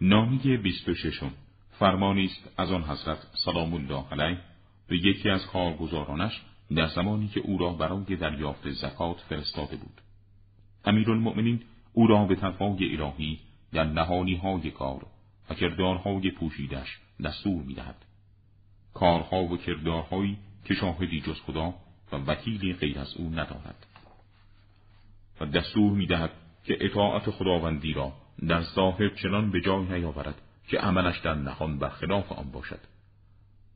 نامی بیست و ششم. فرمانی است از آن حضرت سلام الله علیه به یکی از کارگزارانش در زمانی که او را برای دریافت زکات فرستاده بود. امیرالمؤمنین او را به تقوای الهی در نهانی های کار و کردارهای پوشیدش دستور می‌دهد. کارها و کردارهایی که شاهدی جز خدا و وکیلی غیر از او ندارد. و دستور می‌دهد که اطاعت خداوندی را در ظاهر چنان به جای نیاورد که عملش در نهان برخلاف آن باشد.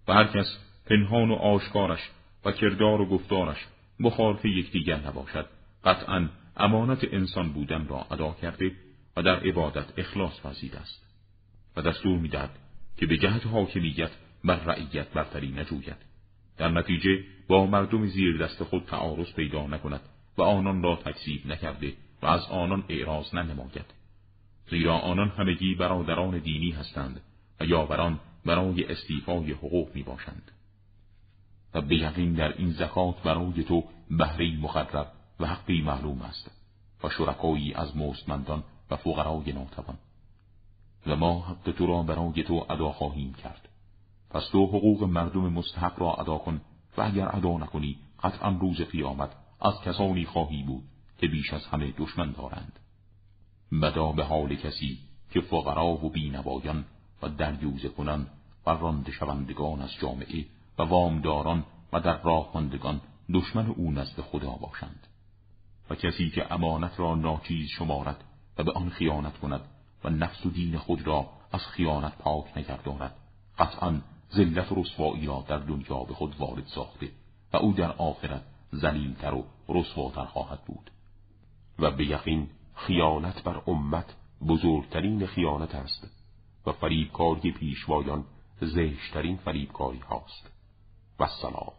و هر کس پنهان و آشکارش و کردار و گفتارش مخالف یکدیگر نباشد. قطعا امانت انسان بودن را ادا کرده و در عبادت اخلاص ورزیده است. و دستور می‌دهد که به جهت حاکمیت بر رعیت برتری نجوید. در نتیجه با مردم زیر دست خود تعارض پیدا نکند و آنان را تکذیب نکرده و از آنان اعراض ننماید. زیرا آنان همگی برادران دینی هستند و یاوران برای استیفای حقوق می باشند. و به یقین در این زکات برای تو بهره مقرر و حقی معلوم است و شرکایی از مستمندان و فقرای ناتوان. و ما حق تو را برای تو ادا خواهیم کرد. پس تو حقوق مردم مستحق را ادا کن و اگر ادا نکنی قطعا روز قیامت از کسانی خواهی بود. که بیش از همه دشمن دارند. بدا به حال کسی که فقرا و بینوایان و دریوزه کنان و رانده شوندگان از جامعه و وامداران و در راه ماندگان دشمن او نزد خدا باشند. و کسی که امانت را ناچیز شمارد و به آن خیانت کند و نفس و دین خود را از خیانت پاک نگرداند قطعا ذلت و رسوایی را در دنیا به خود وارد ساخته و او در آخرت ذلیلتر و رسواتر خواهد بود. و به یقین خیانت بر امت بزرگترین خیانت است و فریبکاری پیشوایان زشترین فریبکاری هاست. و سلام